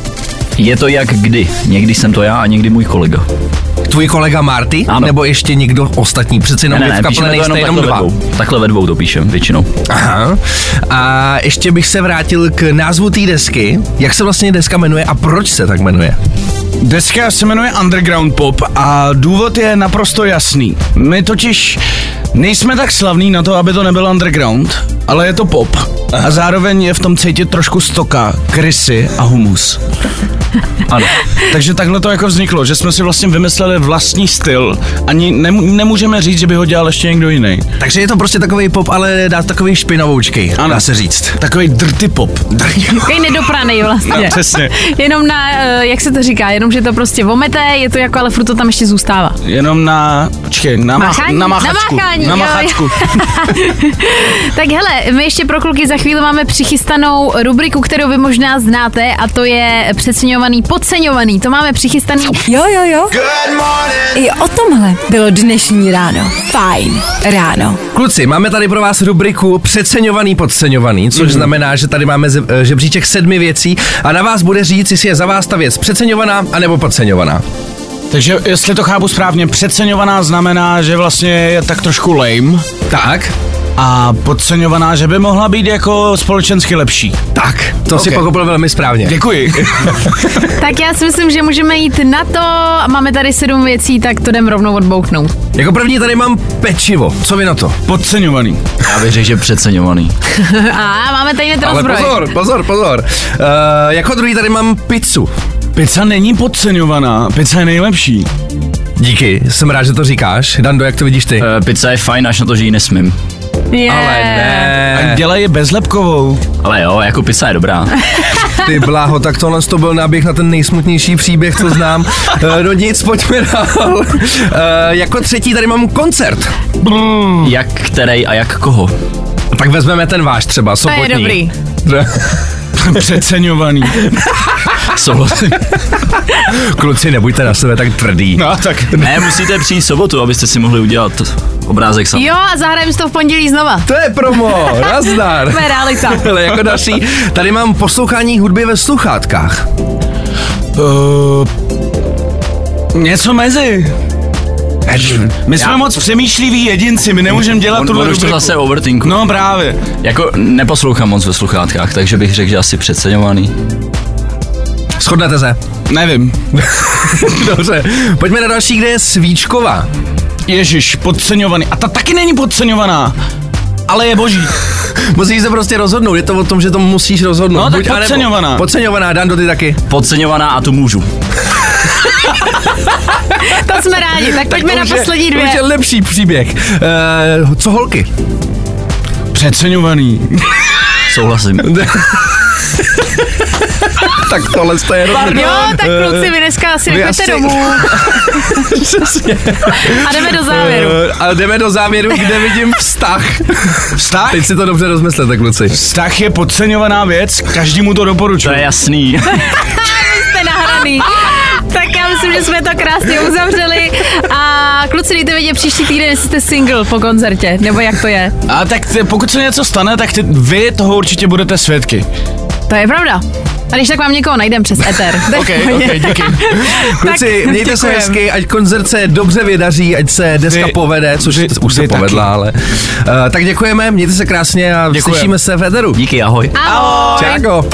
Je to jak kdy. Někdy jsem to já a někdy můj kolega. Tvůj kolega Marty? Ano. Nebo ještě někdo ostatní? Přeci jenom Ne, ne, v kapele nejste jenom jenom takhle dva. ve dvou. Takhle ve dvou to píšem, většinou. Aha. A ještě bych se vrátil k názvu té desky. Jak se vlastně deska jmenuje a proč se tak jmenuje? Deska se jmenuje Underground Pop a důvod je naprosto jasný. My totiž nejsme tak slavní na to, aby to nebyl underground, ale je to pop. A zároveň je v tom cítit trošku stoka, krysy a humus. [laughs] Ano. Takže takhle to jako vzniklo, že jsme si vlastně vymysleli vlastní styl. Ani nemů- nemůžeme říct, že by ho dělal ještě někdo jiný. Takže je to prostě takový pop, ale dá takový špinavoučkej, Ano. dá se říct. Takový dirty pop. Takový nedopranej vlastně. No, přesně. [laughs] Jenom na, eh, jak se to říká, jenom, že to prostě vomete, je to jako, ale furt to tam ještě zůstává. Jenom na, počkej, na, mach, Máchání? na Na machačku. máchání, na jo, machačku. [laughs] Tak hele, my ještě pro kluky za chvíli máme přichystanou rubriku, kterou vy možná znáte a to je přeceňovaný, podceňovaný. To máme přichystaný. Jo, jo, jo. I o tomhle bylo dnešní ráno. Fajn ráno. Kluci, máme tady pro vás rubriku Přeceňovaný, podceňovaný, což mm. znamená, že tady máme žebříček sedmi věcí a na vás bude říct, jestli je za vás ta věc přeceňovaná anebo podceňovaná. Takže jestli to chápu správně, přeceňovaná znamená, že vlastně je tak trošku lame. Tak, A podceňovaná, že by mohla být jako společensky lepší. tak, to okay. si pochopil velmi správně. Děkuji. [laughs] Tak já si myslím, že můžeme jít na to. Máme tady sedm věcí, tak to jdem rovnou odbouchnout. Jako první tady mám pečivo, co vy na to? Podceňovaný. Já bych řekl, že přeceňovaný. [laughs] A máme tady net Ale pozor, pozor, pozor. Uh, jako druhý tady mám pizzu. Pizza není podceňovaná, pizza je nejlepší. Díky, jsem rád, že to říkáš. Dando, jak to vidíš ty? E, pizza je fajn, až na to, že ji nesmím. Yeah. Ale ne. A dělej je bezlepkovou. Ale jo, jako pizza je dobrá. Ty bláho, tak tohle to byl náběh na ten nejsmutnější příběh, co znám. Eh, No nic, pojďme dál. Eh, jako třetí tady mám koncert. Jak který a jak koho. Tak vezmeme ten váš třeba, To je sobotní. dobrý. [laughs] Přeceňovaný. Souhlasím. Kluci, nebuďte na sebe tak tvrdý. No tak. Ne, musíte přijít sobotu, abyste si mohli udělat obrázek sám. Jo, a zahrajeme si to v pondělí znova. To je promo, nazdar. [laughs] To je realita. [laughs] Ale jako další, tady mám poslouchání hudby ve sluchátkách. Uh, něco mezi. My jsme Já- moc přemýšliví jedinci, my nemůžeme dělat On, tuhle on už to zase overthinku. No právě. Jako neposlouchám moc ve sluchátkách, takže bych řekl, že asi přeceňovaný. Shodnete se? Nevím. [laughs] Dobře, pojďme na další, kde je Svíčková. Ježíš, podceňovaný. A ta taky není podceňovaná. Ale je boží. [laughs] Musíš se prostě rozhodnout, je to o tom, že to musíš rozhodnout. No, tak Buď anebo. podceňovaná. Podceňovaná, Dando, ty taky. Podceňovaná a tu můžu. [laughs] To jsme rádi. Tak pojďme To na poslední To už je dvě. lepší příběh. Uh, co holky? Přeceňovaný. Souhlasím. [laughs] tak tohle to je hrozný. Jo, tak kluci, vy dneska asi vy nechoďte asi- domů. [laughs] A jdeme do závěru. Eh, a jdeme do závěru, kde vidím vztah. Vztah? Teď si to dobře rozmyslete, kluci. Vztah je podceňovaná věc, každému to To doporučuji. je jasný. [laughs] Jste nahraný. Tak já myslím, že jsme to krásně uzavřeli. A kluci, dejte vědět příští týden, jestli jste single po koncertě, nebo jak to je. A tak ty, pokud se něco stane, tak ty, vy toho určitě budete svědky. To je pravda. A když tak vám někoho najdem přes Ether. [laughs] OK, OK, díky. [laughs] Kluci, Tak, mějte se hezky, ať koncert se dobře vydaří, ať se deska Vy- povede, což vy- už se vy povedla, taky. ale... Uh, tak děkujeme, mějte se krásně a Děkujem. slyšíme se v Ederu. Díky, ahoj. Ahoj. Čáko.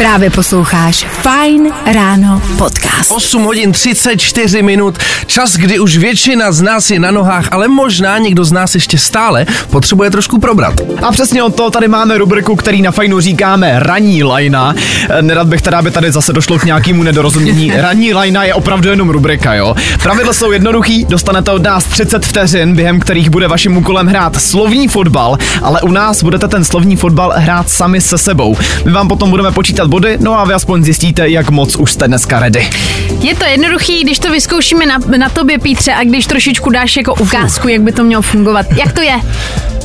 Právě posloucháš Fine Ráno podcast. 8 hodin 34 minut, čas, kdy už většina z nás je na nohách, ale možná někdo z nás ještě stále potřebuje trošku probrat. A přesně od toho tady máme rubriku, který na fajnu říkáme ranní lajna. Eh, Nerad bych teda, aby tady zase došlo k nějakému nedorozumění. [laughs] Ranní lajna je opravdu jenom rubrika, jo. Pravidla jsou jednoduchý, dostanete od nás 30 vteřin, během kterých bude vaším úkolem hrát slovní fotbal, ale u nás budete ten slovní fotbal hrát sami se sebou. My vám potom budeme počítat body, no a vy aspoň zjistíte, jak moc už jste dneska ready. Je to jednoduchý, když to vyzkoušíme na, na tobě, Pítře, a když trošičku dáš jako ukázku, jak by to mělo fungovat. Jak to je?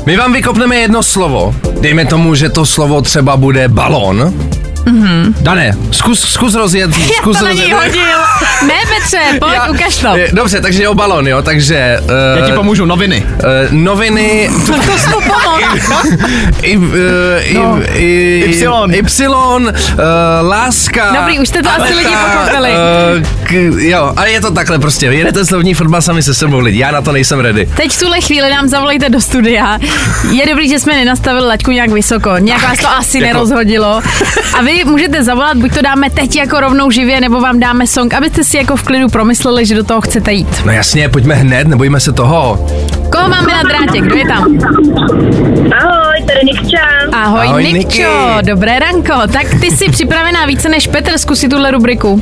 My vám vykopneme jedno slovo. Dejme tomu, že to slovo třeba bude balón. Mhm. Dané, zkus, zkus rozjet. Zkus [laughs] Já to na něj hodil. Ne, Petře, pojď, Já- ukaž to. Eh, Dobře, takže o balon, jo, takže... Uh, Já ti pomůžu, noviny. Uh, noviny... [laughs] To jsi to pomohl. I, uh, No, i, i, Y. Y, uh, láska. Dobrý, už jste to asi lidi pochopili. Uh, k, jo, a je to takhle prostě. Jedete slovní fotbal sami se sebou lidi. Já na to nejsem ready. Teď v tuhle chvíli nám zavolejte do studia. Je dobrý, že jsme nenastavili laťku nějak vysoko. Nějak vás to asi jako- nerozhodilo. A vy můžete zavolat, buď to dáme teď jako rovnou živě, nebo vám dáme song, abyste si jako v klidu promysleli, že do toho chcete jít. No jasně, pojďme hned, nebojíme se toho. Koho máme na drátě? Kdo je tam? Ahoj, tady Nikča. Ahoj, Ahoj, Nikčo, Niky. dobré ranko. Tak ty jsi připravená více než Petr, zkusit tuhle rubriku.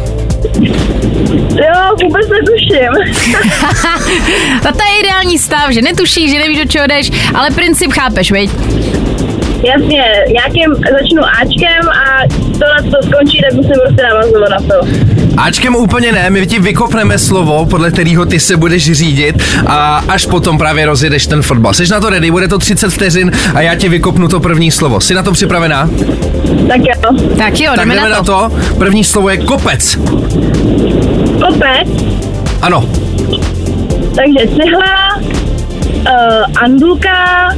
Jo, vůbec netuším. [laughs] A to je ideální stav, že netušíš, že nevíš, do čeho jdeš, ale princip chápeš, veď? Jasně, nějakým začnu Ačkem a tohle to skončí, tak musím prostě navazovat na to. Ačkem úplně ne, my ti vykopneme slovo, podle kterého ty se budeš řídit a až potom právě rozjedeš ten fotbal. Jsi na to ready, bude to 30 vteřin a já ti vykopnu to první slovo. Jsi na to připravená? Tak jo. Tak jo, tak jdeme na to. První slovo je kopec. Kopec, Ano. takže cihla, uh, Andulka,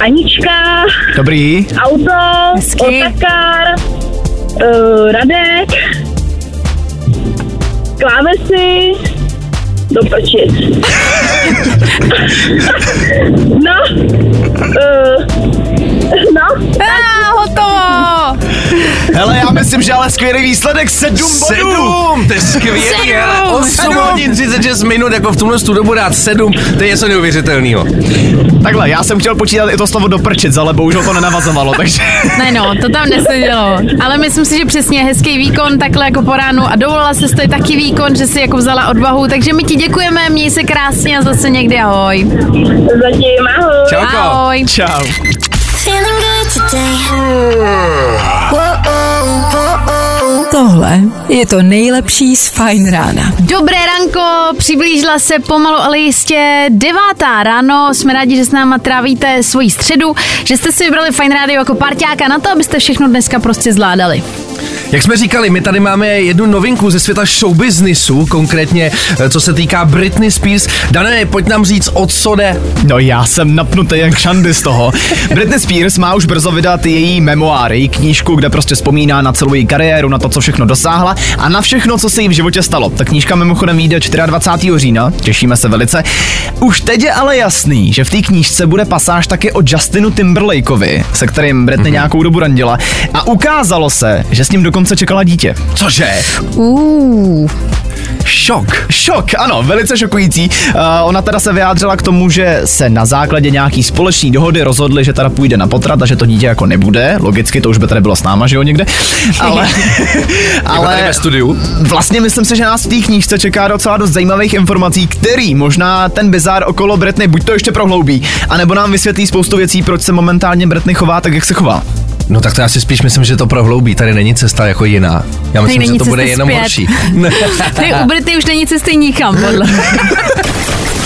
Anička, Dobrý. auto, Hezky. otakár, uh, Radek, klávesy, do [laughs] no, uh, no, A, hotovo! Hele, já myslím, že ale skvělý výsledek, sedm bodů. Sedm, to je skvělý. Sedm. 8 Sedm. hodin 36 minut, jako v tomhle tu dobu dát 7, to je něco neuvěřitelného. Takhle, já jsem chtěl počítat i to slovo doprčit, ale bohužel to nenavazovalo, [laughs] takže... Ne no, to tam nesedělo. Ale myslím si, že přesně hezký výkon takhle jako po ránu a dovolila se to taky výkon, že si jako vzala odvahu, takže my ti děkujeme, měj se krásně a zase někdy ahoj. zatím, ahoj. Čauko. Ahoj. Čau. Feeling good today. Tohle je to nejlepší z Fine Rána. Dobré ranko, přiblížila se pomalu, ale jistě devátá ráno. Jsme rádi, že s náma trávíte svoji středu, že jste si vybrali Fine Radio jako parťáka na to, abyste všechno dneska prostě zvládali. Jak jsme říkali, my tady máme jednu novinku ze světa showbiznisu, konkrétně eh, co se týká Britney Spears. Dané, pojď nám říct, o co jde. No já jsem napnutý jak šandy z toho. Britney Spears má už brzo vydat její memoáry, její knížku, kde prostě vzpomíná na celou její kariéru, na to, co všechno dosáhla a na všechno, co se jí v životě stalo. Ta knížka mimochodem vyjde 24. října, těšíme se velice. Už teď je ale jasný, že v té knížce bude pasáž taky o Justinu Timberlakeovi, se kterým Britney nějakou dobu randila a ukázalo se, že s ním dokonce čekala dítě. Cože? Uh. Šok. Šok, ano, velice šokující. Uh, ona teda se vyjádřila k tomu, že se na základě nějaký společný dohody rozhodli, že teda půjde na potrat a že to dítě jako nebude. Logicky to už by tady bylo s náma, že jo, někde. Ale, [laughs] [laughs] Ale... Ve studiu. vlastně myslím si, že nás v té knížce čeká docela dost zajímavých informací, který možná ten bizár okolo Britney buď to ještě prohloubí, anebo nám vysvětlí spoustu věcí, proč se momentálně Britney chová tak, jak se chová. No tak to já si spíš myslím, že to prohloubí. Tady není cesta jako jiná. Já myslím, že to bude jenom zpět. horší. [laughs] [laughs] Ty u Brity už není cesty nikam, podle [laughs]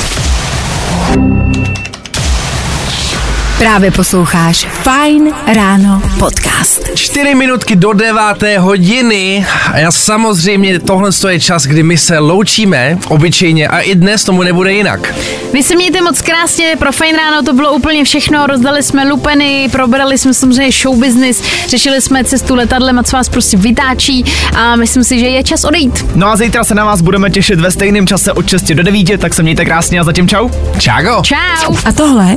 Právě posloucháš Fine Ráno podcast. Čtyři minutky do deváté hodiny a já samozřejmě tohle je čas, kdy my se loučíme obyčejně a i dnes tomu nebude jinak. Vy se mějte moc krásně, pro Fajn ráno to bylo úplně všechno, rozdali jsme lupeny, probrali jsme samozřejmě show business, řešili jsme cestu letadlem a co vás prostě vytáčí a myslím si, že je čas odejít. No a zítra se na vás budeme těšit ve stejném čase od 6 do 9, tak se mějte krásně a zatím čau. Čágo. Čau! A tohle